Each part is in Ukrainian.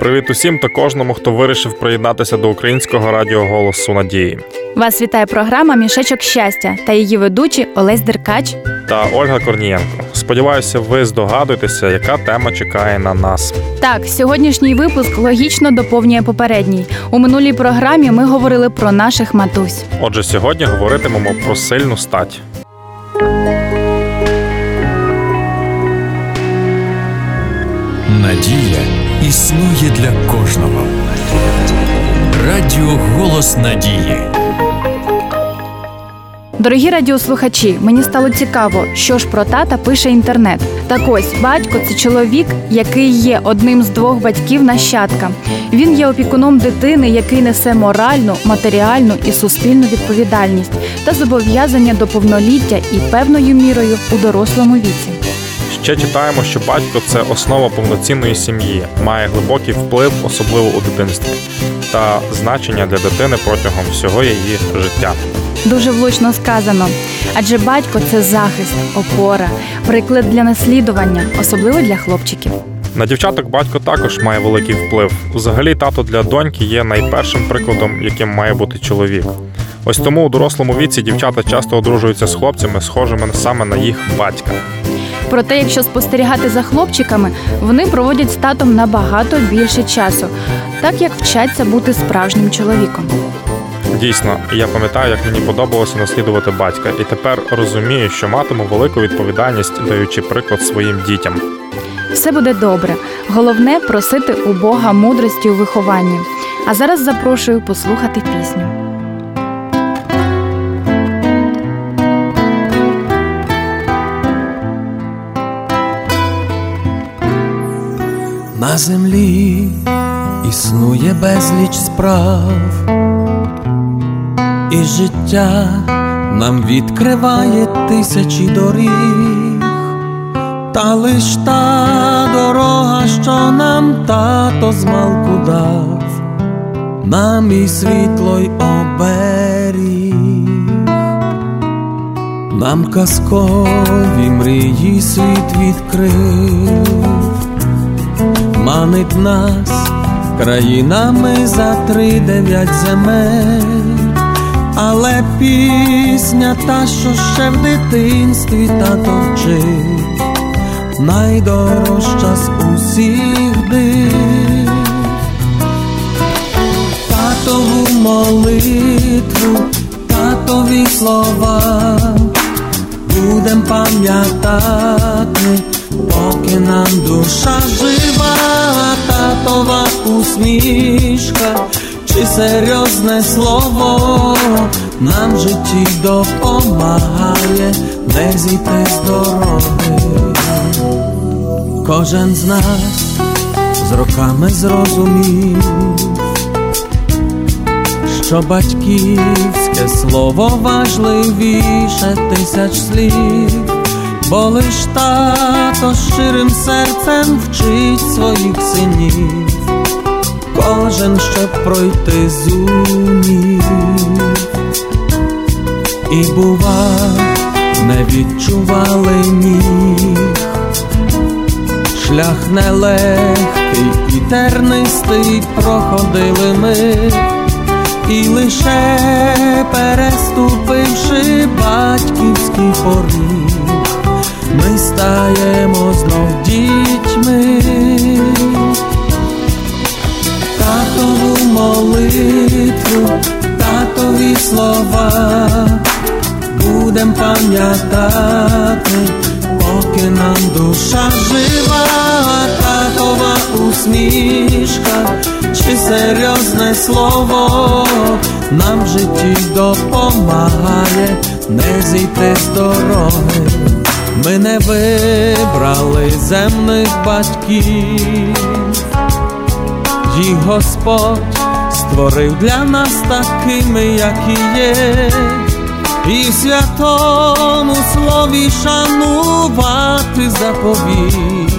Привіт усім та кожному, хто вирішив приєднатися до українського радіо Голосу Надії. Вас вітає програма Мішечок щастя та її ведучі Олесь Деркач та Ольга Корнієнко. Сподіваюся, ви здогадуєтеся, яка тема чекає на нас. Так, сьогоднішній випуск логічно доповнює попередній. У минулій програмі ми говорили про наших матусь. Отже, сьогодні говоритимемо про сильну стать. Надія існує для кожного. Радіо Голос Надії. Дорогі радіослухачі, мені стало цікаво, що ж про тата пише інтернет. Так ось батько це чоловік, який є одним з двох батьків нащадка. Він є опікуном дитини, який несе моральну, матеріальну і суспільну відповідальність та зобов'язання до повноліття і певною мірою у дорослому віці. Ще читаємо, що батько це основа повноцінної сім'ї, має глибокий вплив, особливо у дитинстві, та значення для дитини протягом всього її життя. Дуже влучно сказано, адже батько це захист, опора, приклад для наслідування, особливо для хлопчиків. На дівчаток батько також має великий вплив. Взагалі, тато для доньки є найпершим прикладом, яким має бути чоловік. Ось тому у дорослому віці дівчата часто одружуються з хлопцями, схожими саме на їх батька. Проте, якщо спостерігати за хлопчиками, вони проводять з татом набагато більше часу, так як вчаться бути справжнім чоловіком. Дійсно, я пам'ятаю, як мені подобалося наслідувати батька, і тепер розумію, що матиму велику відповідальність, даючи приклад своїм дітям. Все буде добре. Головне просити у Бога мудрості у вихованні. А зараз запрошую послухати пісню. На землі існує безліч справ, і життя нам відкриває тисячі доріг, та лиш та дорога, що нам тато змалку дав, нам і світло й оберіг, нам казкові мрії світ відкрив манить нас. Країнами за три дев'ять земель, але пісня та, що ще в дитинстві тато вчив, найдорожча з усіх див. Татову молитву, татові слова будем пам'ятати поки нам душа жива, татова усмішка, чи серйозне слово нам в житті допомагає, не зійти з дороги. Кожен з нас з роками зрозумів, що батьківське слово важливіше тисяч слів бо лиш тато щирим серцем вчить своїх синів, кожен щоб пройти зумів, і бува, не відчували ніг, шлях нелегкий і тернистий проходили ми. І лише переступивши батьківський поріг, ми стаємо знов дітьми, татову молитву, татові слова, будем пам'ятати, поки нам душа жива, татова усмішка, чи серйозне слово нам в житті допомагає не зійти з дороги ми не вибрали земних батьків, їх Господь створив для нас такими, які є, і в святому слові шанувати заповів,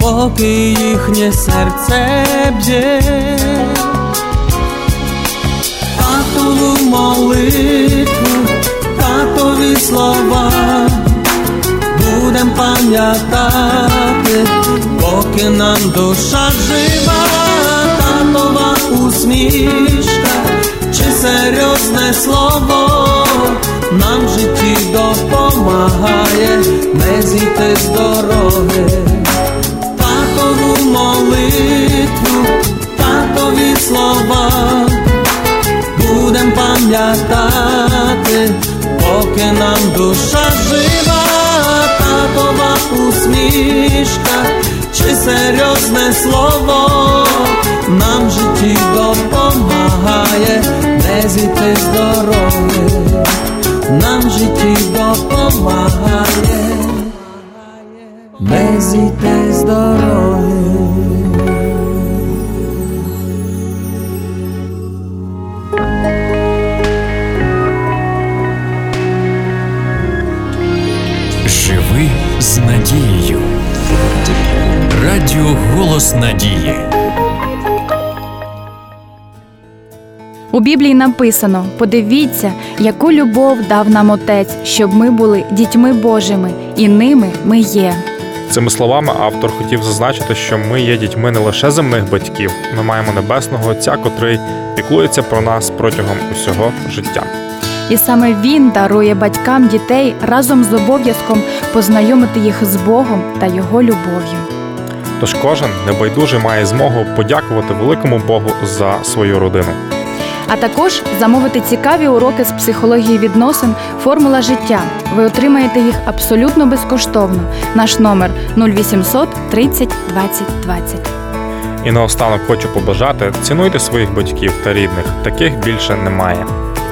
поки їхнє серце б'є, татову молитву, татові слова будем пам'ятати, поки нам душа жива, татова усмішка, чи серйозне слово нам в житті допомагає не зійти з серйозне слово нам в житті допомагає не зійти з дороги, нам в житті допомагає не зійти з дороги. Радіо Голос Надії. У Біблії написано: подивіться, яку любов дав нам Отець, щоб ми були дітьми Божими, і ними ми є. Цими словами автор хотів зазначити, що ми є дітьми не лише земних батьків, ми маємо небесного Отця, котрий піклується про нас протягом усього життя. І саме він дарує батькам дітей разом з обов'язком познайомити їх з Богом та його любов'ю. Тож кожен небайдужий має змогу подякувати великому Богу за свою родину. А також замовити цікаві уроки з психології відносин Формула життя. Ви отримаєте їх абсолютно безкоштовно. Наш номер 0800 30 20 20. І наостанок хочу побажати цінуйте своїх батьків та рідних. Таких більше немає.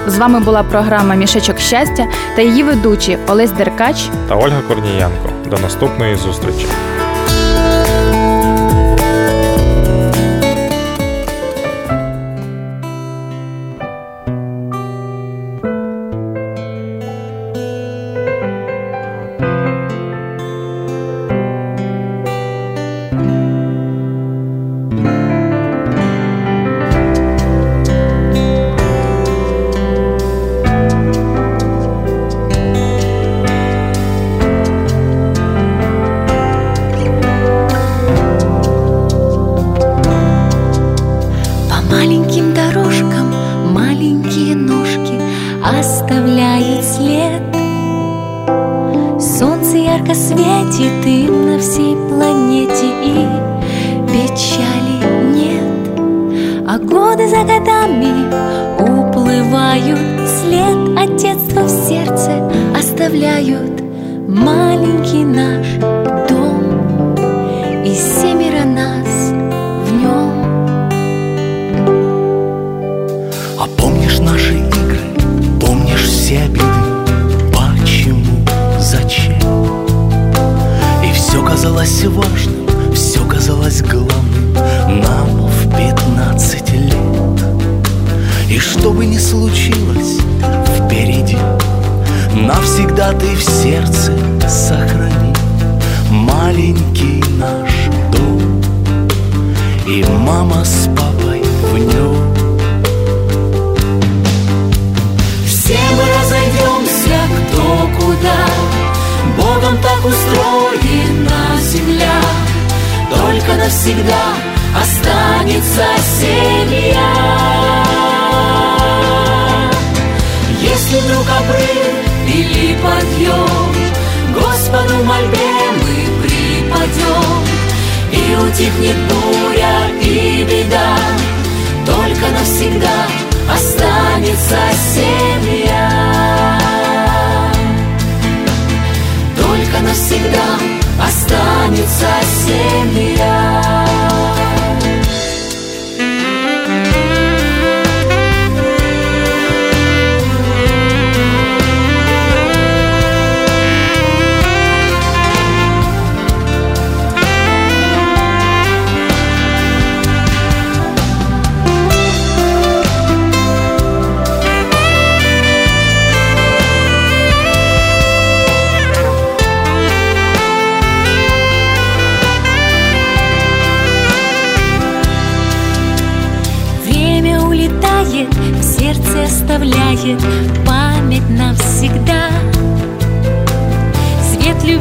З вами була програма Мішечок щастя та її ведучі Олесь Деркач Та Ольга Корнієнко. До наступної зустрічі. Помнишь наши игры, помнишь все обиды? Почему, зачем? И все казалось важным, все казалось главным. Нам в пятнадцать лет. И что бы ни случилось впереди Навсегда ты в сердце сохрани. Маленький наш дом. И мама с папой навсегда останется семья. Если вдруг обрыв или подъем Господу мольбе мы припадем. И утихнет буря и беда Только навсегда останется семья. Только навсегда останется семья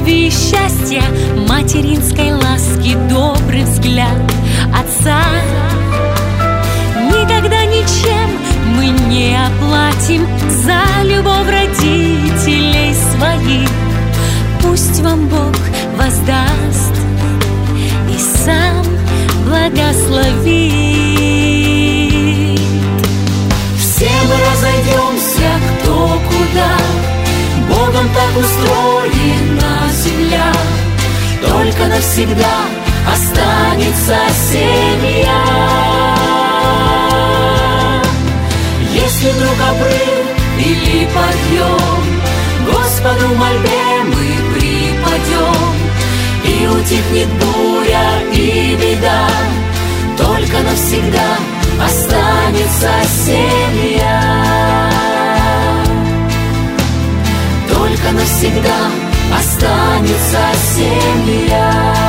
любви и счастья, материнской ласки добрый взгляд отца. Никогда ничем мы не оплатим за любовь родителей своих. Пусть вам Бог воздаст и сам благословит. Все мы разойдемся кто куда, Богом так устроен. Навсегда останется семья. Если вдруг обрыв или подъем, Господу мольбе мы припадем, И утихнет буря и беда, Только навсегда останется семья. Только навсегда останется семья.